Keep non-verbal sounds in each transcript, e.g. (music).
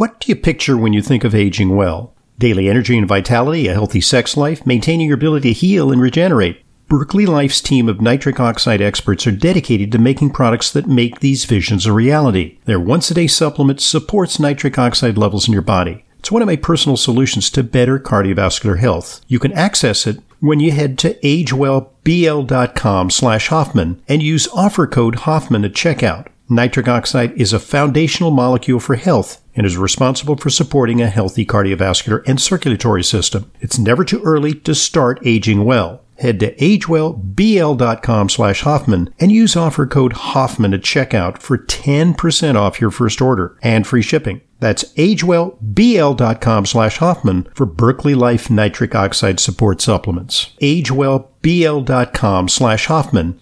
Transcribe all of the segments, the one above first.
What do you picture when you think of aging well? Daily energy and vitality, a healthy sex life, maintaining your ability to heal and regenerate. Berkeley Life's team of nitric oxide experts are dedicated to making products that make these visions a reality. Their once a day supplement supports nitric oxide levels in your body. It's one of my personal solutions to better cardiovascular health. You can access it when you head to agewellbl.com slash Hoffman and use offer code Hoffman at checkout. Nitric oxide is a foundational molecule for health and is responsible for supporting a healthy cardiovascular and circulatory system. It's never too early to start aging well. Head to agewellbl.com slash Hoffman and use offer code Hoffman at checkout for 10% off your first order and free shipping. That's agewellbl.com slash Hoffman for Berkeley Life Nitric Oxide Support Supplements. agewellbl.com slash Hoffman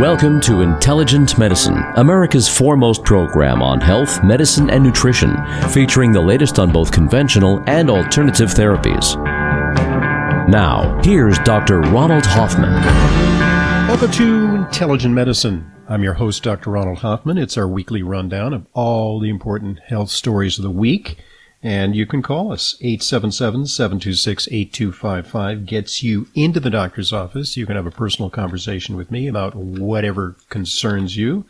Welcome to Intelligent Medicine, America's foremost program on health, medicine, and nutrition, featuring the latest on both conventional and alternative therapies. Now, here's Dr. Ronald Hoffman. Welcome to Intelligent Medicine. I'm your host, Dr. Ronald Hoffman. It's our weekly rundown of all the important health stories of the week. And you can call us. 877-726-8255 gets you into the doctor's office. You can have a personal conversation with me about whatever concerns you.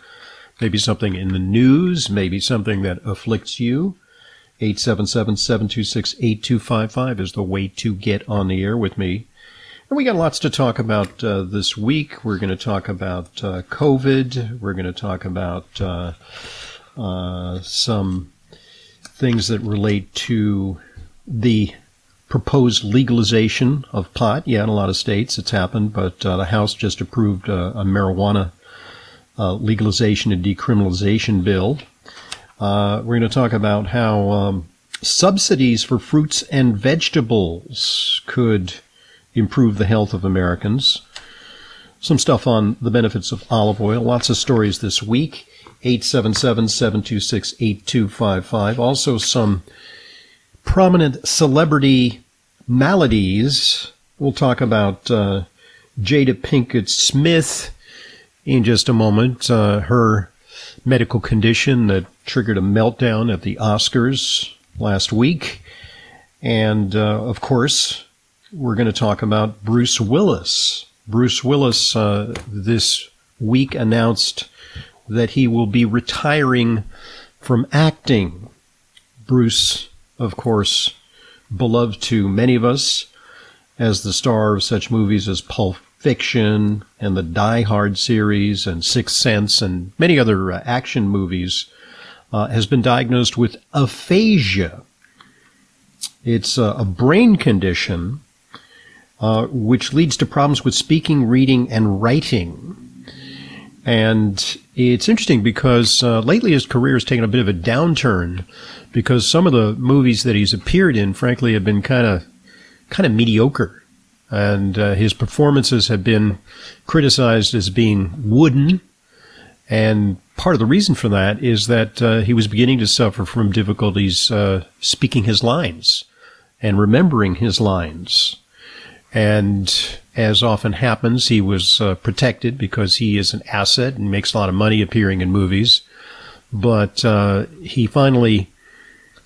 Maybe something in the news, maybe something that afflicts you. 877-726-8255 is the way to get on the air with me. And we got lots to talk about uh, this week. We're going to talk about uh, COVID. We're going to talk about uh, uh some things that relate to the proposed legalization of pot. Yeah, in a lot of states it's happened, but uh, the House just approved uh, a marijuana uh, legalization and decriminalization bill. Uh, we're going to talk about how um, subsidies for fruits and vegetables could improve the health of Americans. Some stuff on the benefits of olive oil. Lots of stories this week. 877-726-8255. Also some prominent celebrity maladies. We'll talk about uh, Jada Pinkett Smith in just a moment. Uh, her medical condition that triggered a meltdown at the Oscars last week. And, uh, of course, we're going to talk about Bruce Willis. Bruce Willis uh, this week announced that he will be retiring from acting. Bruce, of course, beloved to many of us as the star of such movies as Pulp Fiction and the Die Hard series and Sixth Sense and many other uh, action movies, uh, has been diagnosed with aphasia. It's a brain condition uh, which leads to problems with speaking, reading, and writing. And it's interesting because uh, lately his career has taken a bit of a downturn because some of the movies that he's appeared in, frankly, have been kind of kind of mediocre, and uh, his performances have been criticized as being wooden. And part of the reason for that is that uh, he was beginning to suffer from difficulties uh, speaking his lines and remembering his lines. And as often happens, he was uh, protected because he is an asset and makes a lot of money appearing in movies. But uh, he finally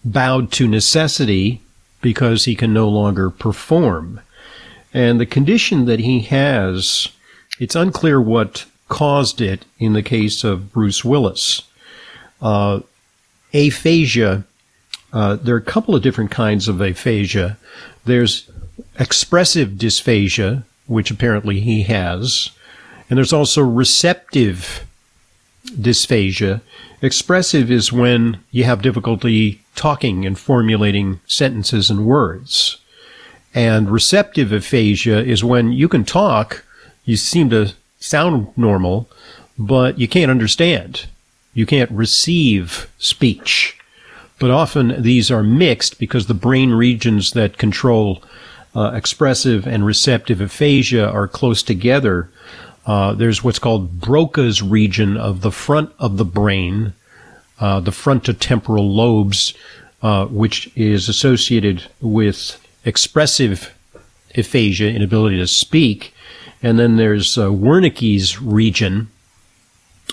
bowed to necessity because he can no longer perform. And the condition that he has, it's unclear what caused it in the case of Bruce Willis. Uh, aphasia, uh, there are a couple of different kinds of aphasia. There's expressive dysphasia, which apparently he has, and there's also receptive dysphasia. Expressive is when you have difficulty talking and formulating sentences and words. And receptive aphasia is when you can talk, you seem to sound normal, but you can't understand. You can't receive speech. But often these are mixed because the brain regions that control uh, expressive and receptive aphasia are close together. Uh, there's what's called Broca's region of the front of the brain, uh, the frontotemporal lobes, uh, which is associated with expressive aphasia, inability to speak. And then there's uh, Wernicke's region,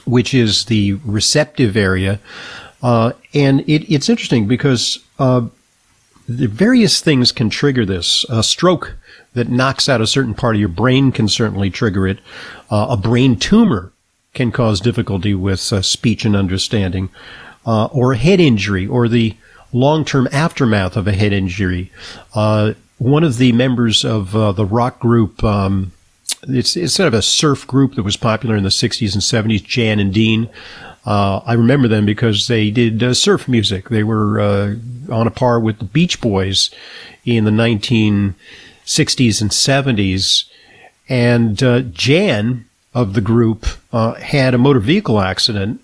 which is the receptive area. Uh, and it, it's interesting because uh, the various things can trigger this. A stroke that knocks out a certain part of your brain can certainly trigger it. Uh, a brain tumor can cause difficulty with uh, speech and understanding, uh, or a head injury, or the long-term aftermath of a head injury. Uh, one of the members of uh, the rock group, um, it's, it's sort of a surf group that was popular in the 60s and 70s, Jan and Dean. Uh, I remember them because they did uh, surf music. They were uh, on a par with the Beach Boys in the 1960s and 70s. And uh, Jan of the group uh, had a motor vehicle accident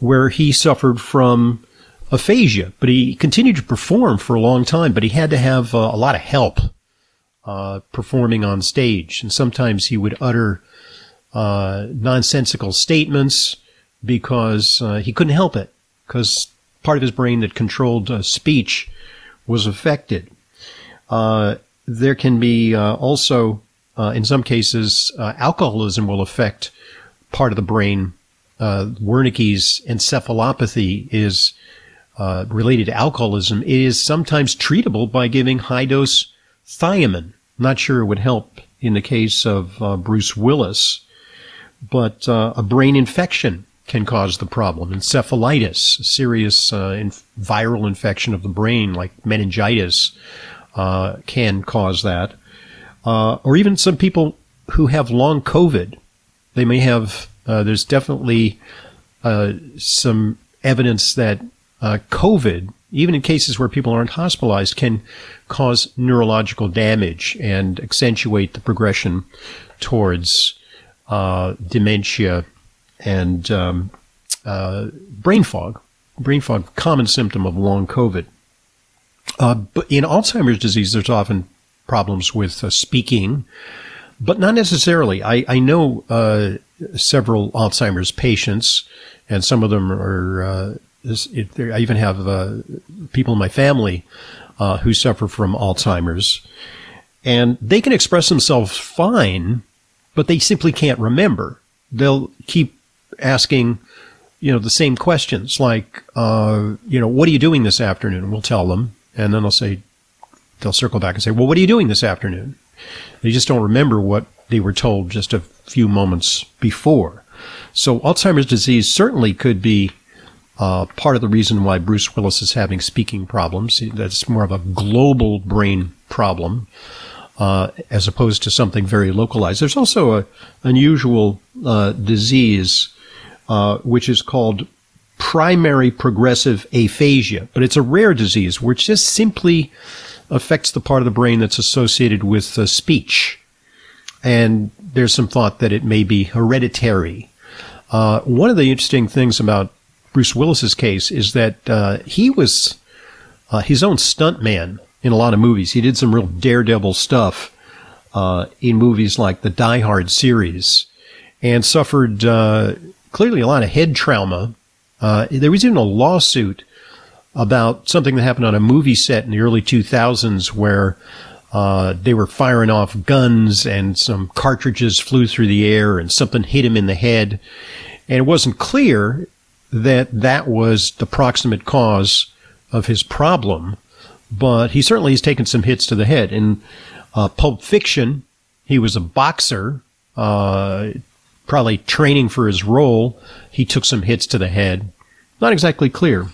where he suffered from aphasia, but he continued to perform for a long time, but he had to have a lot of help performing on stage. And sometimes he would utter nonsensical statements because uh, he couldn't help it, because part of his brain that controlled uh, speech was affected. Uh, there can be also, in some cases, alcoholism will affect part of the brain. Wernicke's encephalopathy is uh, related to alcoholism It is sometimes treatable by giving high dose thiamine. Not sure it would help in the case of uh, Bruce Willis, but uh, a brain infection can cause the problem. Encephalitis, serious uh, inf- viral infection of the brain like meningitis, uh, can cause that. Uh, or even some people who have long COVID, they may have, there's definitely some evidence that uh, COVID, even in cases where people aren't hospitalized, can cause neurological damage and accentuate the progression towards uh, dementia and um, uh, brain fog. Brain fog, common symptom of long COVID. Uh, but in Alzheimer's disease, there's often problems with uh, speaking, but not necessarily. I, I know uh, several Alzheimer's patients, and some of them are it, I even have uh, people in my family uh, who suffer from Alzheimer's, and they can express themselves fine, but they simply can't remember. They'll keep asking, you know, the same questions, like, uh, you know, what are you doing this afternoon? We'll tell them, and then they'll say, they'll circle back and say, well, what are you doing this afternoon? They just don't remember what they were told just a few moments before. So Alzheimer's disease certainly could be uh, part of the reason why Bruce Willis is having speaking problems. That's more of a global brain problem. Uh, as opposed to something very localized. There's also a unusual uh, disease uh, which is called primary progressive aphasia, but it's a rare disease which just simply affects the part of the brain that's associated with uh, speech. And there's some thought that it may be hereditary. Uh, one of the interesting things about Bruce Willis's case is that uh, he was uh, his own stuntman in a lot of movies. He did some real daredevil stuff uh, in movies like the Die Hard series, and suffered uh, clearly a lot of head trauma. Uh, there was even a lawsuit about something that happened on a movie set in the early 2000s where uh, they were firing off guns and some cartridges flew through the air and something hit him in the head. And it wasn't clear that that was the proximate cause of his problem, but he certainly has taken some hits to the head. In uh, Pulp Fiction, he was a boxer, uh, probably training for his role. He took some hits to the head. Not exactly clear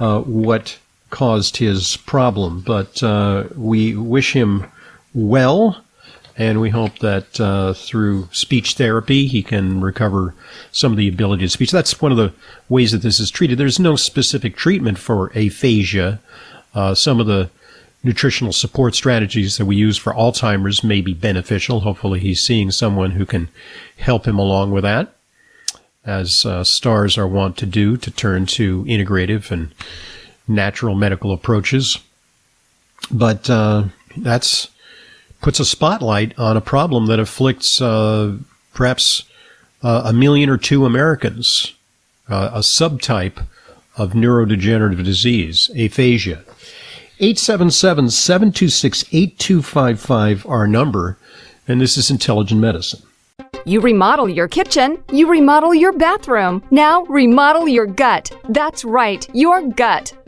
uh, what caused his problem, but uh, we wish him well and we hope that uh, through speech therapy, he can recover some of the ability to speak. That's one of the ways that this is treated. There's no specific treatment for aphasia. Uh, some of the nutritional support strategies that we use for Alzheimer's may be beneficial. Hopefully, he's seeing someone who can help him along with that, as uh, stars are wont to do, to turn to integrative and natural medical approaches. But uh, that's puts a spotlight on a problem that afflicts uh, perhaps uh, a million or two Americans, uh, a subtype of neurodegenerative disease, aphasia. 877-726-8255, our number, and this is Intelligent Medicine. You remodel your kitchen, you remodel your bathroom. Now remodel your gut. That's right, your gut.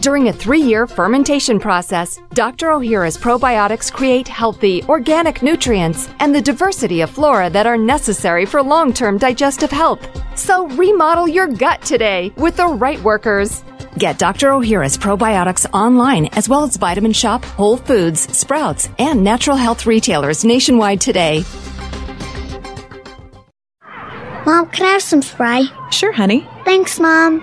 During a three year fermentation process, Dr. Ohhira's probiotics create healthy, organic nutrients and the diversity of flora that are necessary for long term digestive health. So remodel your gut today with the right workers. Get Dr. Ohhira's probiotics online as well as Vitamin Shoppe, Whole Foods, Sprouts, and natural health retailers nationwide today. Mom, can I have some spray? Sure, honey. Thanks, Mom.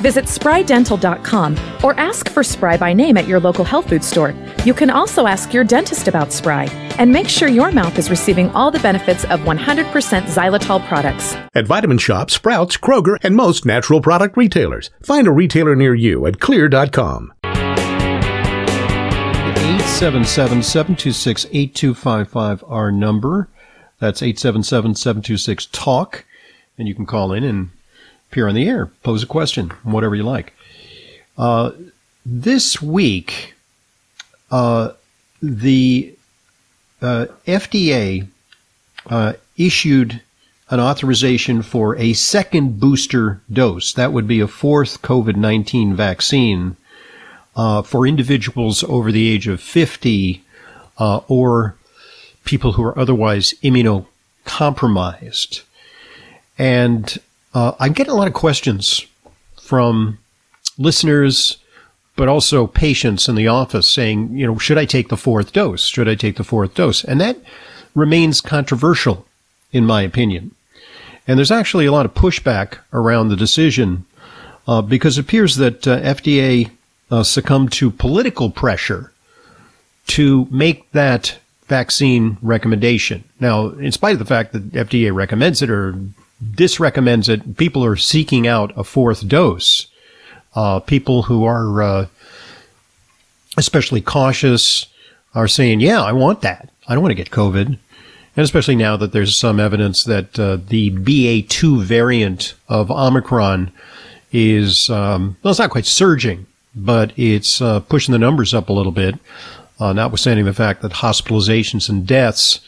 Visit sprydental.com or ask for Spry by name at your local health food store. You can also ask your dentist about Spry and make sure your mouth is receiving all the benefits of 100% xylitol products. At Vitamin Shoppe, Sprouts, Kroger, and most natural product retailers. Find a retailer near you at xlear.com. 877 726 8255, our number. That's 877 726 TALK. And you can call in and appear on the air, pose a question, whatever you like. Uh, this week, uh, the uh, FDA uh, issued an authorization for a second booster dose. That would be a fourth COVID 19 vaccine uh, for individuals over the age of 50 uh, or people who are otherwise immunocompromised. And uh, I'm getting a lot of questions from listeners, but also patients in the office saying, you know, should I take the fourth dose? Should I take the fourth dose? And that remains controversial, in my opinion. And there's actually a lot of pushback around the decision uh, because it appears that uh, FDA uh, succumbed to political pressure to make that vaccine recommendation. Now, in spite of the fact that FDA recommends it or disrecommends it, people are seeking out a fourth dose. Uh, people who are uh, especially cautious are saying, "Yeah, I want that. I don't want to get COVID." And especially now that there's some evidence that uh, the BA2 variant of Omicron is, um, well, it's not quite surging, but it's uh, pushing the numbers up a little bit, uh, notwithstanding the fact that hospitalizations and deaths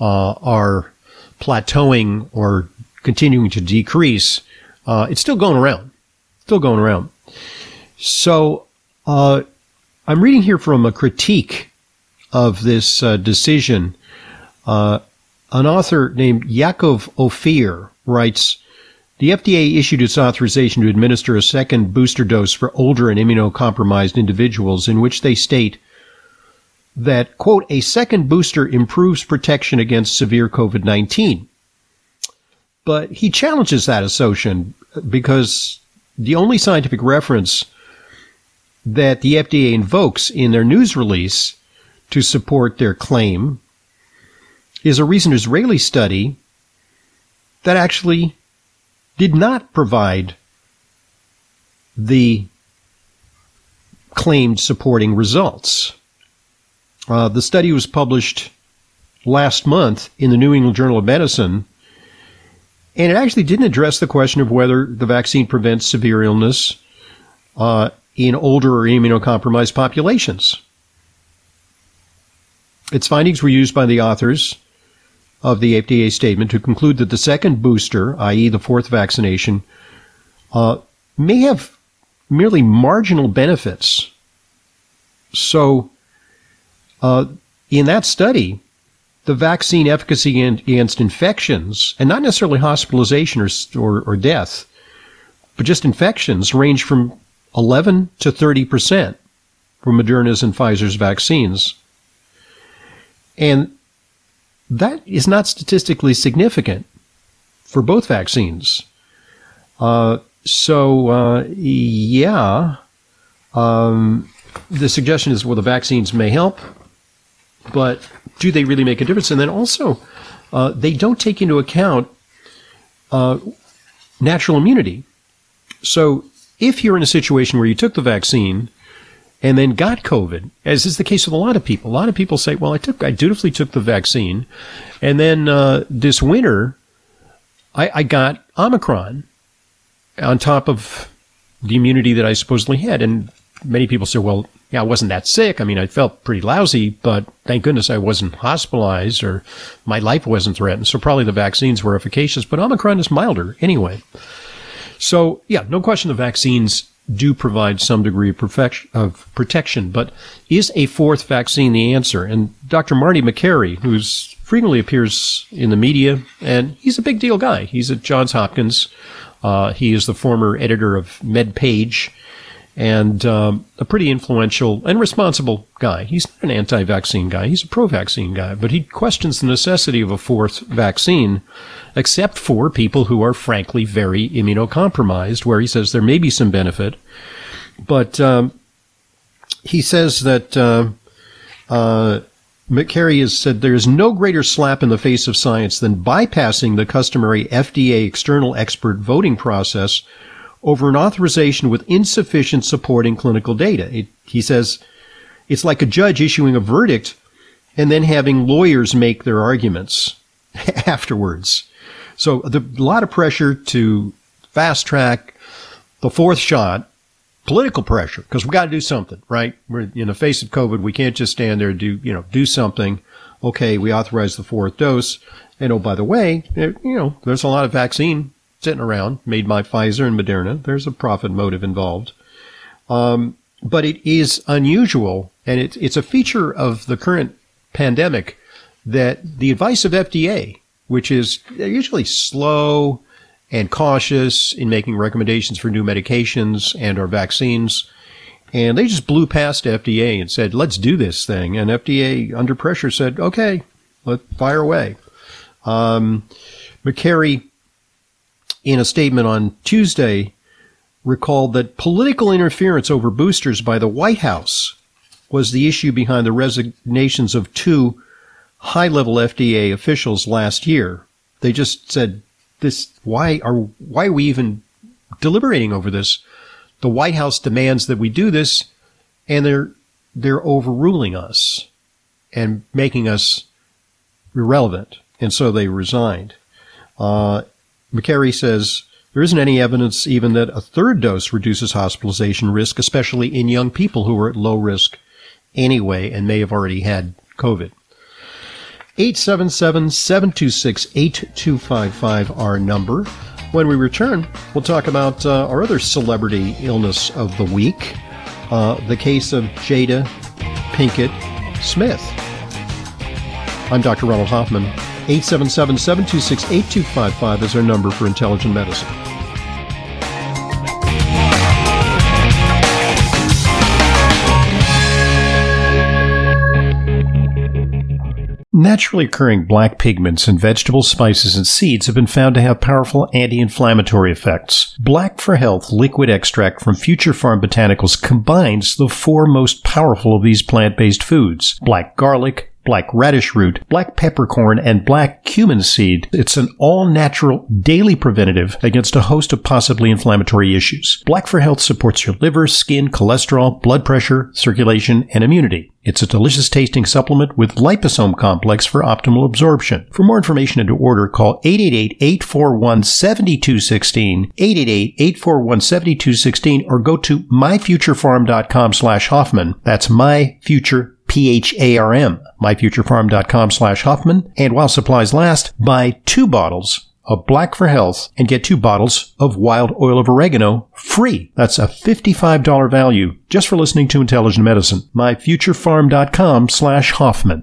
uh, are plateauing or continuing to decrease. Uh, it's still going around, still going around. So uh, I'm reading here from a critique of this uh, decision. an author named Yakov Ophir writes, the FDA issued its authorization to administer a second booster dose for older and immunocompromised individuals in which they state that, quote, a second booster improves protection against severe COVID-19. But he challenges that assertion because the only scientific reference that the FDA invokes in their news release to support their claim is a recent Israeli study that actually did not provide the claimed supporting results. Uh, the study was published last month in the New England Journal of Medicine, and it actually didn't address the question of whether the vaccine prevents severe illness uh, in older or immunocompromised populations. Its findings were used by the authors of the FDA statement to conclude that the second booster, i.e., the fourth vaccination, uh, may have merely marginal benefits. So, uh, in that study, the vaccine efficacy against infections, and not necessarily hospitalization or, or, or death, but just infections, range from 11 to 30 percent for Moderna's and Pfizer's vaccines. And that is not statistically significant for both vaccines. Uh, so, uh, yeah, um, the suggestion is well, the vaccines may help, but do they really make a difference? And then also, uh, they don't take into account uh, natural immunity. So, if you're in a situation where you took the vaccine and then got COVID, as is the case with a lot of people. A lot of people say, "Well, I took, I dutifully took the vaccine, and then uh, this winter, I, I got Omicron on top of the immunity that I supposedly had." And many people say, "Well, yeah, I wasn't that sick. I mean, I felt pretty lousy, but thank goodness I wasn't hospitalized or my life wasn't threatened. So probably the vaccines were efficacious, but Omicron is milder anyway." So, yeah, no question the vaccines do provide some degree of, protection, but is a fourth vaccine the answer? And Dr. Marty Makary, who's frequently appears in the media, and he's a big deal guy. He's at Johns Hopkins. Uh, he is the former editor of MedPage and um, a pretty influential and responsible guy. He's not an anti-vaccine guy; he's a pro-vaccine guy. But he questions the necessity of a fourth vaccine, except for people who are frankly very immunocompromised, where he says there may be some benefit. But um, he says that uh, uh, Makary has said there is no greater slap in the face of science than bypassing the customary FDA external expert voting process over an authorization with insufficient supporting clinical data. It, he says it's like a judge issuing a verdict and then having lawyers make their arguments (laughs) afterwards. So a lot of pressure to fast track the fourth shot, political pressure, because we got to do something, right? We're in the face of COVID. We can't just stand there and do, you know, do something. Okay, we authorize the fourth dose. And oh, by the way, eh, you know, there's a lot of vaccine sitting around made by Pfizer and Moderna. There's a profit motive involved. Um, but it is unusual, and it, it's a feature of the current pandemic that the advice of FDA, which is usually slow and cautious in making recommendations for new medications and or vaccines, and they just blew past FDA and said, "Let's do this thing." And FDA, under pressure, said, "Okay, let fire away." Um, Makary in a statement on Tuesday, recalled that political interference over boosters by the White House was the issue behind the resignations of two high level FDA officials last year. They just said, this, why are, why are we even deliberating over this? The White House demands that we do this and they're, they're overruling us and making us irrelevant. And so they resigned. Uh, Makary says there isn't any evidence even that a third dose reduces hospitalization risk, especially in young people who are at low risk anyway and may have already had COVID. 877-726-8255 our number. When we return, we'll talk about uh, our other celebrity illness of the week, uh, the case of Jada Pinkett Smith. I'm Dr. Ronald Hoffman. 877 726 8255 is our number for intelligent medicine. Naturally occurring black pigments in vegetables, spices, and seeds have been found to have powerful anti-inflammatory effects. Black for Health liquid extract from Future Pharm Botanicals combines the four most powerful of these plant-based foods: black garlic, black radish root, black peppercorn, and black cumin seed. It's an all natural daily preventative against a host of possibly inflammatory issues. Black for Health supports your liver, skin, cholesterol, blood pressure, circulation, and immunity. It's a delicious tasting supplement with liposome complex for optimal absorption. For more information and to order, call 888-841-7216, 888-841-7216, or go to myfuturepharm.com slash Hoffman. That's myfuture P-H-A-R-M, myfuturepharm.com slash Hoffman. And while supplies last, buy two bottles of Black for Health and get two bottles of wild oil of oregano free. That's a $55 value just for listening to Intelligent Medicine. Myfuturepharm.com slash Hoffman.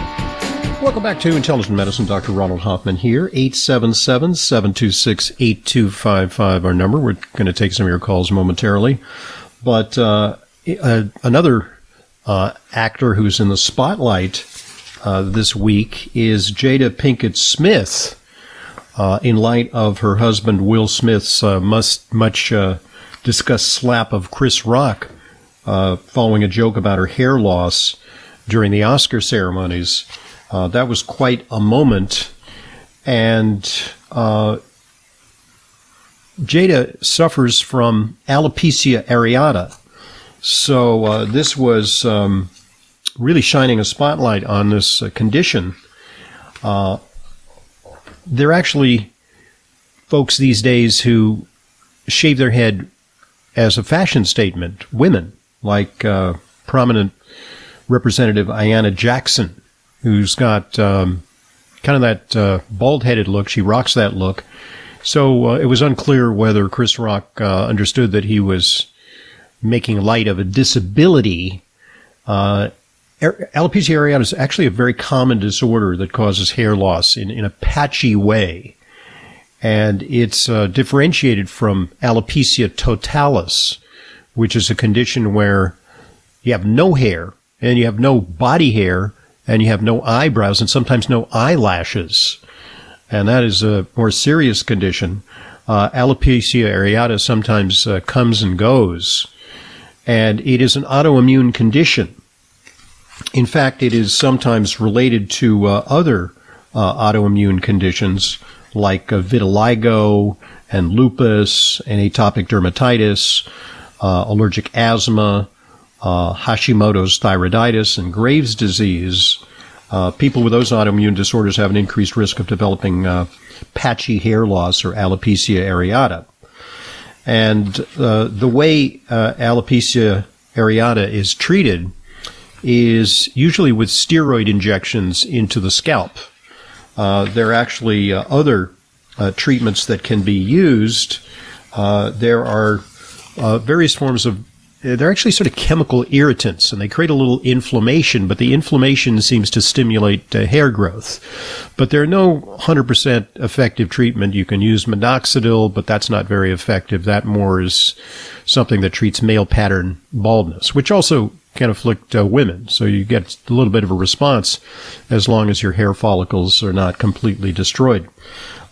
Welcome back to Intelligent Medicine. Dr. Ronald Hoffman here. 877-726-8255, our number. We're going to take some of your calls momentarily. But uh, another uh, actor who's in the spotlight uh, this week is Jada Pinkett Smith. Uh, in light of her husband Will Smith's uh, must, much discussed slap of Chris Rock following a joke about her hair loss during the Oscar ceremonies. Uh, that was quite a moment. And uh, Jada suffers from alopecia areata. So uh, this was um, really shining a spotlight on this uh, condition. Uh, there are actually folks these days who shave their head as a fashion statement, women, like uh, prominent Representative Ayanna Jackson who's got um, kind of that uh, bald headed look. She rocks that look. So uh, it was unclear whether Chris Rock uh, understood that he was making light of a disability. Uh, alopecia areata is actually a very common disorder that causes hair loss in, in a patchy way. And it's uh, differentiated from alopecia totalis, which is a condition where you have no hair and you have no body hair and you have no eyebrows and sometimes no eyelashes. And that is a more serious condition. Uh, alopecia areata sometimes uh, comes and goes, and it is an autoimmune condition. In fact, it is sometimes related to uh, other uh, autoimmune conditions like uh, vitiligo and lupus and atopic dermatitis, uh, allergic asthma, uh, Hashimoto's thyroiditis and Graves' disease, uh, people with those autoimmune disorders have an increased risk of developing uh, patchy hair loss or alopecia areata. And uh, the way uh, alopecia areata is treated is usually with steroid injections into the scalp. Uh, there are actually other treatments that can be used. there are various forms of uh, they're actually sort of chemical irritants and they create a little inflammation, but the inflammation seems to stimulate uh, hair growth. But there are no 100% effective treatment. You can use minoxidil, but that's not very effective. That more is something that treats male pattern baldness, which also can afflict uh, women. So you get a little bit of a response as long as your hair follicles are not completely destroyed.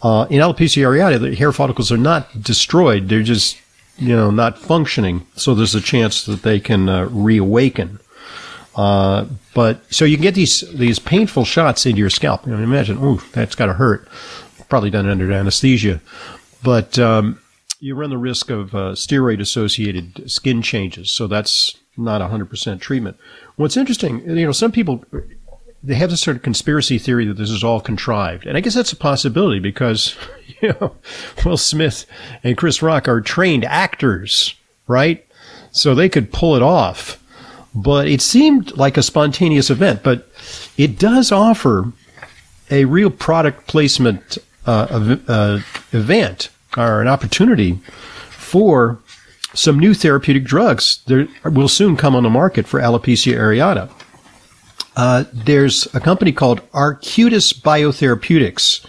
Uh, in alopecia areata, the hair follicles are not destroyed. They're just you know, not functioning. So there's a chance that they can uh, reawaken. Uh, but so you can get these these painful shots into your scalp. You know, imagine, ooh, that's got to hurt. Probably done under anesthesia, but um, you run the risk of uh, steroid associated skin changes. So that's not 100% treatment. What's interesting, you know, some people they have this sort of conspiracy theory that this is all contrived. And I guess that's a possibility because, (laughs) you know, Will Smith and Chris Rock are trained actors, right? So they could pull it off. But it seemed like a spontaneous event. But it does offer a real product placement uh, uh, event or an opportunity for some new therapeutic drugs that will soon come on the market for alopecia areata. Uh, there's a company called Arcutis Biotherapeutics,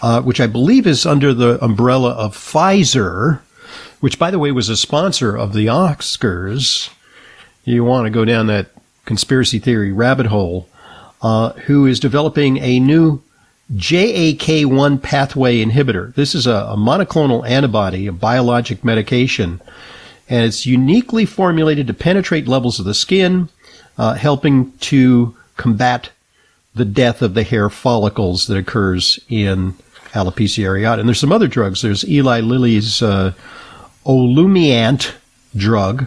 uh, which I believe is under the umbrella of Pfizer, which, by the way, was a sponsor of the Oscars. You want to go down that conspiracy theory rabbit hole, uh, who is developing a new JAK1 pathway inhibitor. This is a, a monoclonal antibody, a biologic medication, and it's uniquely formulated to penetrate levels of the skin, uh, helping to combat the death of the hair follicles that occurs in alopecia areata. And there's some other drugs. There's Eli Lilly's uh, Olumiant drug,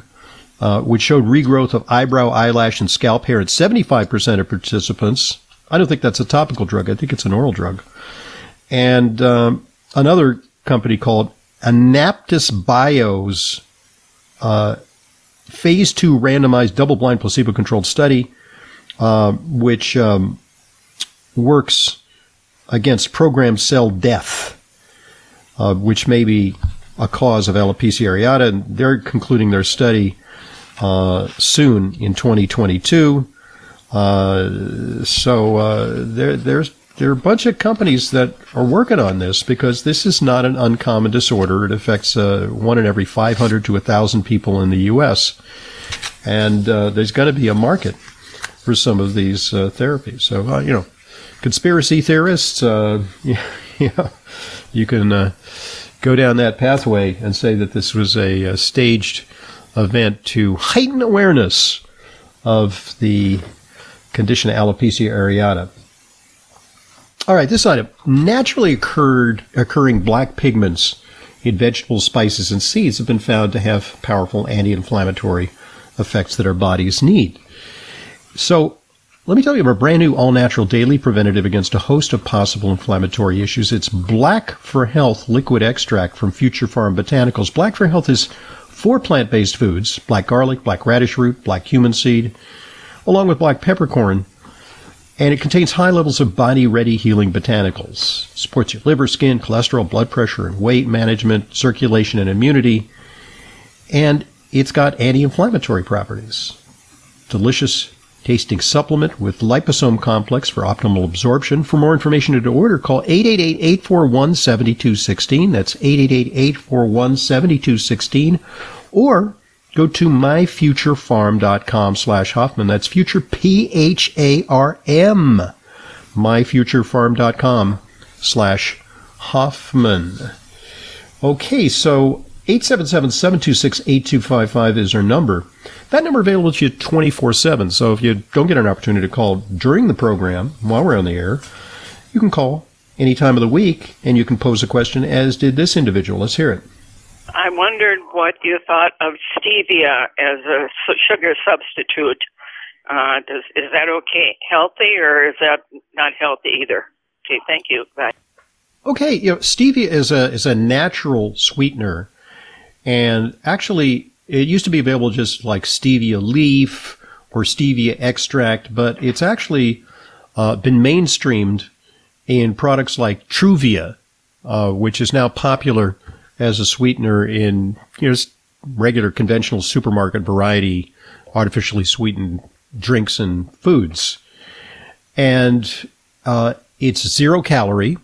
uh, which showed regrowth of eyebrow, eyelash, and scalp hair in 75% of participants. I don't think that's a topical drug. I think it's an oral drug. And um, another company called Anaptys Bio's uh, phase two randomized double-blind placebo-controlled study, uh, which um, works against programmed cell death, uh, which may be a cause of alopecia areata. And they're concluding their study uh, soon in 2022. Uh, so uh, there, there's there are a bunch of companies that are working on this because this is not an uncommon disorder. It affects uh, one in every 500 to 1,000 people in the U.S. And uh, there's going to be a market for some of these uh, therapies. So, uh, you know, conspiracy theorists, uh, (laughs) yeah, you can uh, go down that pathway and say that this was a, a staged event to heighten awareness of the condition alopecia areata. All right, this item naturally occurred occurring black pigments in vegetables, spices, and seeds have been found to have powerful anti-inflammatory effects that our bodies need. So, let me tell you of a brand new all natural daily preventative against a host of possible inflammatory issues. It's Black for Health liquid extract from Future Pharm Botanicals. Black for Health is four plant based foods black garlic, black radish root, black cumin seed, along with black peppercorn and it contains high levels of body ready healing botanicals. Supports your liver, skin, cholesterol, blood pressure, and weight management, circulation, and immunity. And it's got anti inflammatory properties. Delicious tasting supplement with liposome complex for optimal absorption. For more information and to order, call 888 841 7216. That's 888 841 7216. Or go to myfuturepharm.com slash Hoffman. That's future P-H-A-R-M. myfuturepharm.com slash Hoffman. Okay, so 877-726-8255 is our number. That number available to you 24-7. So if you don't get an opportunity to call during the program while we're on the air, you can call any time of the week and you can pose a question as did this individual. Let's hear it. I wondered what you thought of stevia as a sugar substitute. Uh, does, is that okay, healthy, or is that not healthy either? Okay, thank you. Bye. Okay, you know, stevia is a is a natural sweetener, and actually, it used to be available just like stevia leaf or stevia extract, but it's actually uh, been mainstreamed in products like Truvia, uh, which is now popular as a sweetener in you know regular conventional supermarket variety artificially sweetened drinks and foods, and uh, it's zero calorie.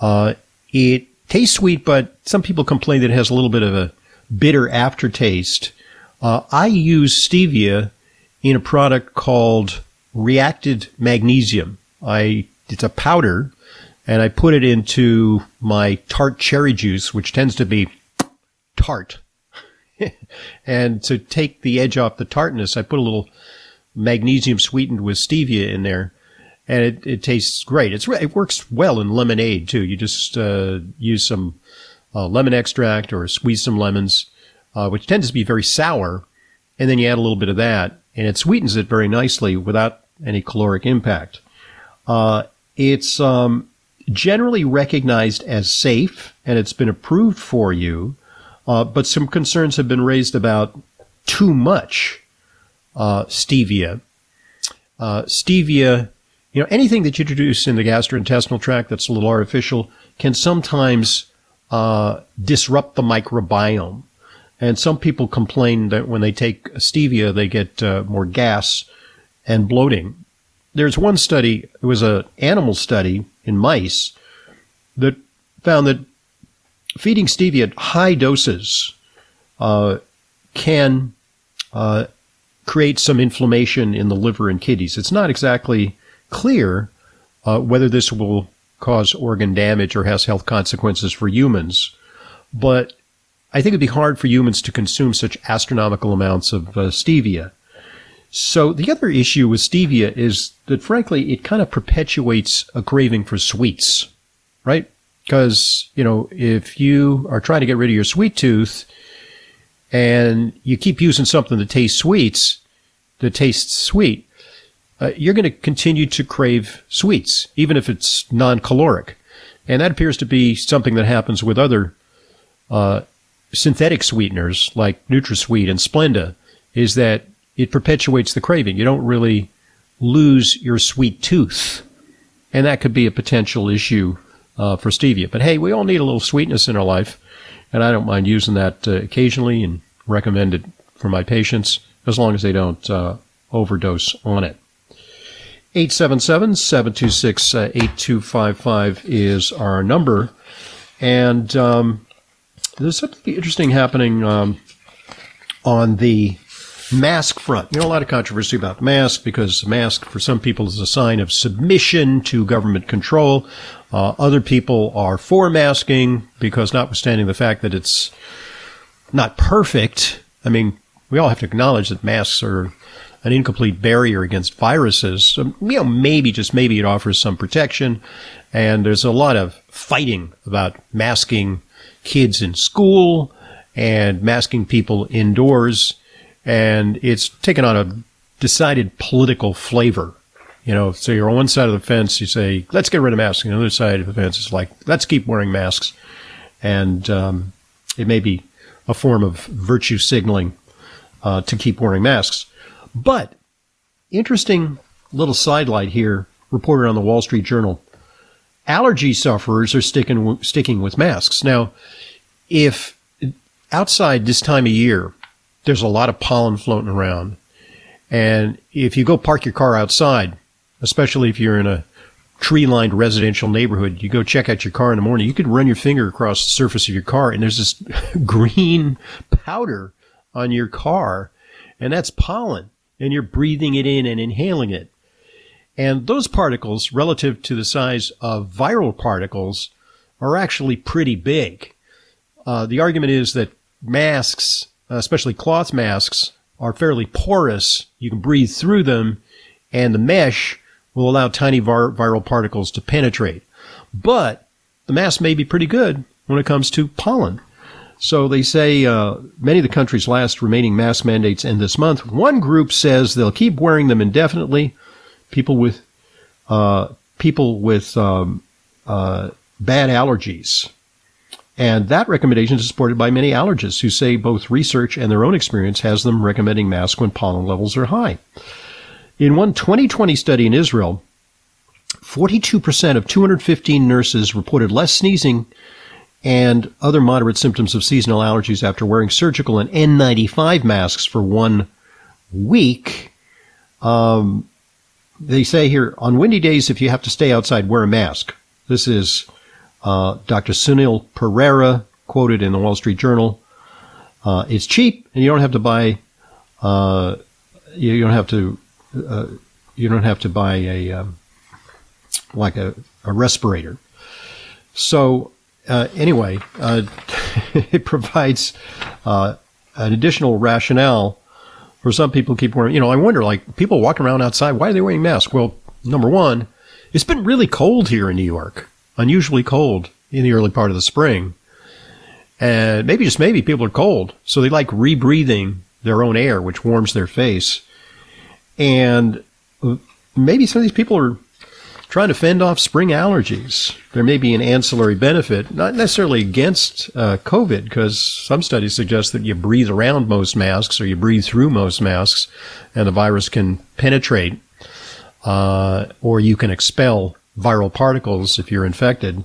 Uh, it tastes sweet, but some people complain that it has a little bit of a bitter aftertaste. Uh, I use stevia in a product called reacted magnesium. I it's a powder and I put it into my tart cherry juice, which tends to be tart. (laughs) and to take the edge off the tartness, I put a little magnesium sweetened with stevia in there, and it, it tastes great. It's it works well in lemonade too. You just uh, use some uh, lemon extract or squeeze some lemons, uh, which tends to be very sour, and then you add a little bit of that, and it sweetens it very nicely without any caloric impact. Uh, it's um, generally recognized as safe and it's been approved for you, uh, but some concerns have been raised about too much uh, stevia. Uh, stevia, you know, anything that you introduce in the gastrointestinal tract that's a little artificial can sometimes uh, disrupt the microbiome. And some people complain that when they take stevia, they get uh, more gas and bloating there's one study, it was an animal study in mice that found that feeding stevia at high doses uh, can uh, create some inflammation in the liver and kidneys. It's not exactly clear uh, whether this will cause organ damage or has health consequences for humans, but I think it'd be hard for humans to consume such astronomical amounts of uh, stevia. So the other issue with stevia is that frankly, it kind of perpetuates a craving for sweets, right? Because, you know, if you are trying to get rid of your sweet tooth and you keep using something that tastes sweets, that tastes sweet, uh, you're going to continue to crave sweets, even if it's non-caloric. And that appears to be something that happens with other uh, synthetic sweeteners like NutraSweet and Splenda, is that it perpetuates the craving. You don't really lose your sweet tooth. And that could be a potential issue uh, for stevia. But hey, we all need a little sweetness in our life. And I don't mind using that uh, occasionally and recommend it for my patients as long as they don't uh, overdose on it. 877-726-8255 is our number. And um, there's something interesting happening um, on the mask front. You know, a lot of controversy about mask because mask for some people is a sign of submission to government control. Uh, other people are for masking because notwithstanding the fact that it's not perfect, I mean, we all have to acknowledge that masks are an incomplete barrier against viruses. So, you know, maybe, just maybe it offers some protection. And there's a lot of fighting about masking kids in school and masking people indoors. And it's taken on a decided political flavor. You know, so you're on one side of the fence, you say, let's get rid of masks. And the other side of the fence is like, let's keep wearing masks. And um, it may be a form of virtue signaling uh, to keep wearing masks. But interesting little sidelight here, reported on the Wall Street Journal. Allergy sufferers are sticking sticking with masks. Now, if outside this time of year, there's a lot of pollen floating around, and if you go park your car outside, especially if you're in a tree-lined residential neighborhood, you go check out your car in the morning, you could run your finger across the surface of your car, and there's this (laughs) green powder on your car, and that's pollen and you're breathing it in and inhaling it. And those particles, relative to the size of viral particles, are actually pretty big. Uh, the argument is that masks, especially cloth masks, are fairly porous. You can breathe through them, and the mesh will allow tiny vir- viral particles to penetrate. But the mask may be pretty good when it comes to pollen. So they say uh, many of the country's last remaining mask mandates end this month. One group says they'll keep wearing them indefinitely. People with uh, people with um, uh, bad allergies, and that recommendation is supported by many allergists who say both research and their own experience has them recommending masks when pollen levels are high. In one 2020 study in Israel, 42% of 215 nurses reported less sneezing and other moderate symptoms of seasonal allergies after wearing surgical and N95 masks for one week. Um, they say here on windy days, if you have to stay outside, wear a mask. This is uh, Dr. Sunil Pereira, quoted in the Wall Street Journal. Uh, it's cheap, and you don't have to buy. Uh, you don't have to. Uh, you don't have to buy a um, like a, a respirator. So uh, anyway, uh, (laughs) it provides uh, an additional rationale for some people keep wearing. You know, I wonder, like people walking around outside, why are they wearing masks? Well, number one, it's been really cold here in New York, unusually cold in the early part of the spring, and maybe just maybe people are cold, so they like rebreathing their own air, which warms their face, and maybe some of these people are trying to fend off spring allergies. There may be an ancillary benefit, not necessarily against uh, COVID, because some studies suggest that you breathe around most masks or you breathe through most masks, and the virus can penetrate, uh, or you can expel viral particles if you're infected.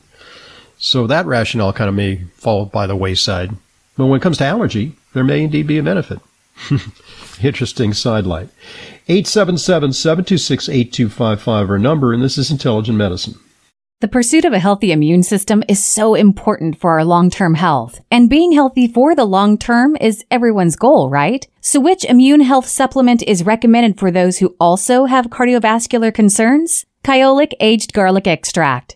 So that rationale kind of may fall by the wayside. But when it comes to allergy, there may indeed be a benefit. (laughs) Interesting sidelight. 877-726-8255 our number, and this is Intelligent Medicine. The pursuit of a healthy immune system is so important for our long-term health. And being healthy for the long term is everyone's goal, right? So which immune health supplement is recommended for those who also have cardiovascular concerns? Kyolic Aged Garlic Extract.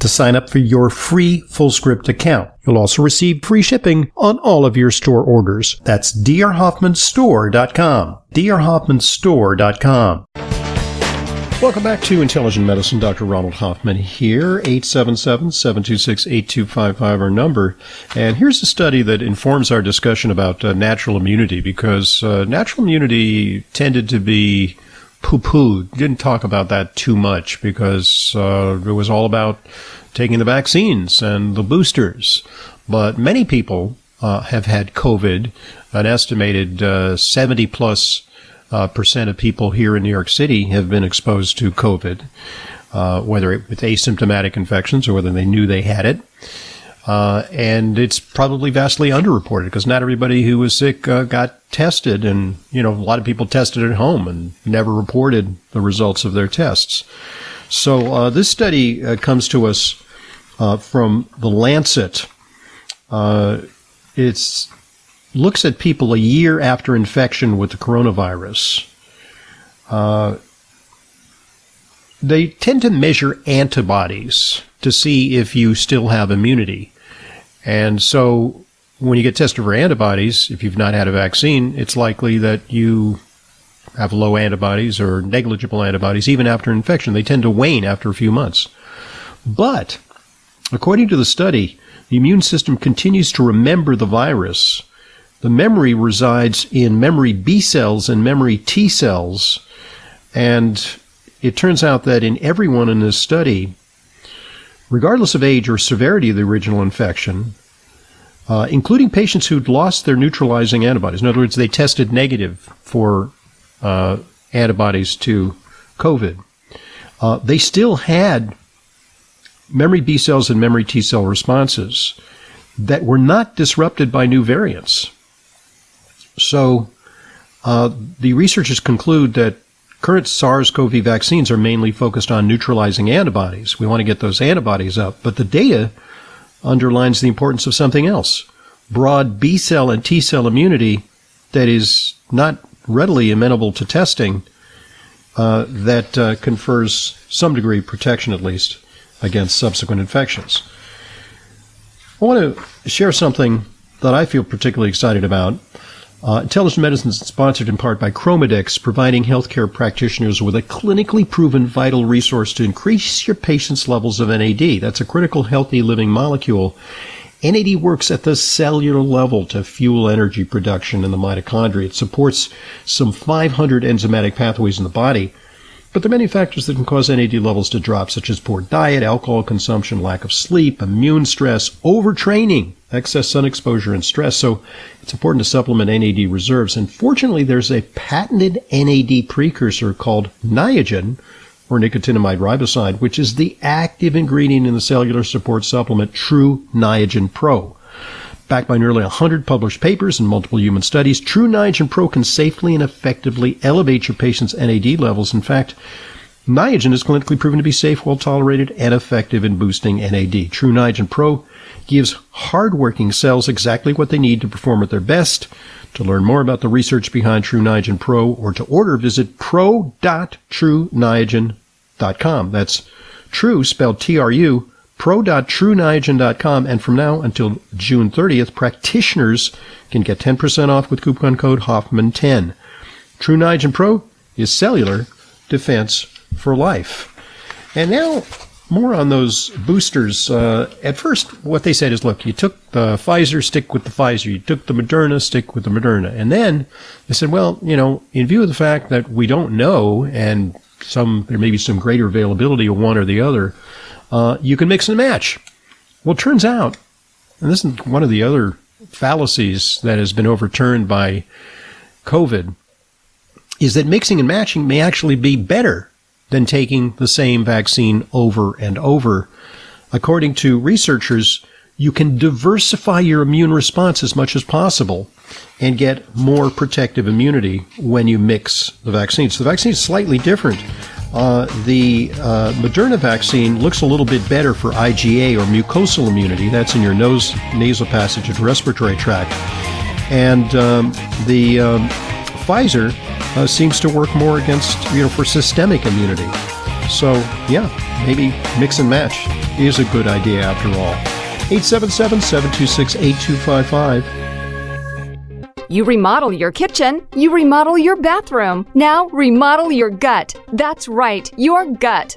to sign up for your free FullScript account. You'll also receive free shipping on all of your store orders. That's drhoffmanstore.com. drhoffmanstore.com. Welcome back to Intelligent Medicine. Dr. Ronald Hoffman here. 877-726-8255 our number. And here's a study that informs our discussion about uh, natural immunity because uh, natural immunity tended to be poo-pooed. Didn't talk about that too much because uh, it was all about taking the vaccines and the boosters. But many people uh, have had COVID. An estimated uh, 70 plus uh, percent of people here in New York City have been exposed to COVID, uh, whether it, with asymptomatic infections or whether they knew they had it. Uh, and it's probably vastly underreported because not everybody who was sick uh, got tested, and you know a lot of people tested at home and never reported the results of their tests. So uh, this study uh, comes to us uh, from the Lancet. Uh, it's looks at people a year after infection with the coronavirus. They tend to measure antibodies to see if you still have immunity. And so when you get tested for antibodies, if you've not had a vaccine, it's likely that you have low antibodies or negligible antibodies even after infection. They tend to wane after a few months. But according to the study, the immune system continues to remember the virus the memory resides in memory B cells and memory T cells. And it turns out that in everyone in this study, regardless of age or severity of the original infection, uh, including patients who'd lost their neutralizing antibodies, in other words, they tested negative for uh, antibodies to COVID, uh, they still had memory B cells and memory T cell responses that were not disrupted by new variants. So uh, the researchers conclude that current SARS-CoV vaccines are mainly focused on neutralizing antibodies. We want to get those antibodies up, but the data underlines the importance of something else: broad B cell and T cell immunity that is not readily amenable to testing. Uh, that uh, confers some degree of protection, at least, against subsequent infections. I want to share something that I feel particularly excited about. Uh, Intelligent Medicine is sponsored in part by Chromadex, providing healthcare practitioners with a clinically proven vital resource to increase your patient's levels of NAD. That's a critical healthy living molecule. NAD works at the cellular level to fuel energy production in the mitochondria. It supports some 500 enzymatic pathways in the body. But there are many factors that can cause NAD levels to drop, such as poor diet, alcohol consumption, lack of sleep, immune stress, overtraining, excess sun exposure and stress. So it's important to supplement NAD reserves. And fortunately, there's a patented NAD precursor called Niagen or nicotinamide riboside, which is the active ingredient in the cellular support supplement True Niagen Pro. Backed by nearly 100 published papers and multiple human studies, True Niagen Pro can safely and effectively elevate your patient's NAD levels. In fact, Niagen is clinically proven to be safe, well tolerated, and effective in boosting NAD. True Niagen Pro gives hardworking cells exactly what they need to perform at their best. To learn more about the research behind True Niagen Pro or to order, visit pro.trueniagen.com. That's True, spelled T-R-U, pro.trueniagen.com. And from now until June 30th, practitioners can get 10% off with coupon code Hoffman10. True Niagen Pro is cellular defense for life. And now more on those boosters. Uh, at first, what they said is, look, you took the Pfizer, stick with the Pfizer. You took the Moderna, stick with the Moderna. And then they said, well, you know, in view of the fact that we don't know, and some there may be some greater availability of one or the other, uh, you can mix and match. Well, turns out, and this is one of the other fallacies that has been overturned by COVID, is that mixing and matching may actually be better than taking the same vaccine over and over. According to researchers, you can diversify your immune response as much as possible and get more protective immunity when you mix the vaccines. The vaccine is slightly different. Uh, the uh, Moderna vaccine looks a little bit better for IgA or mucosal immunity. That's in your nose, nasal passage, and respiratory tract. And um, the um, Pfizer uh, seems to work more against, you know, for systemic immunity. So, yeah, maybe mix and match is a good idea after all. 877 726 8255. You remodel your kitchen, you remodel your bathroom. Now remodel your gut. That's right, your gut.